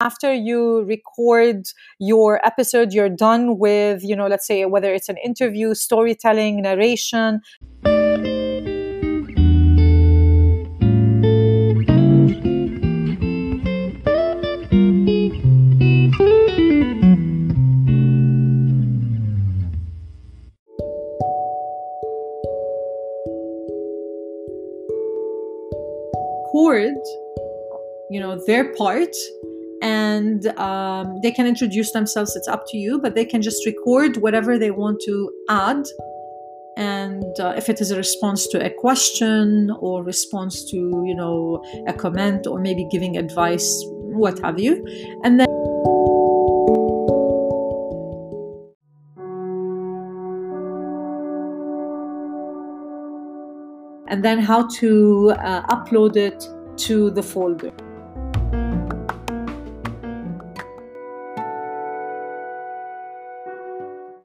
after you record your episode you're done with you know let's say whether it's an interview storytelling narration. Record you know their part and um, they can introduce themselves it's up to you but they can just record whatever they want to add and uh, if it is a response to a question or response to you know a comment or maybe giving advice what have you and then and then how to uh, upload it to the folder.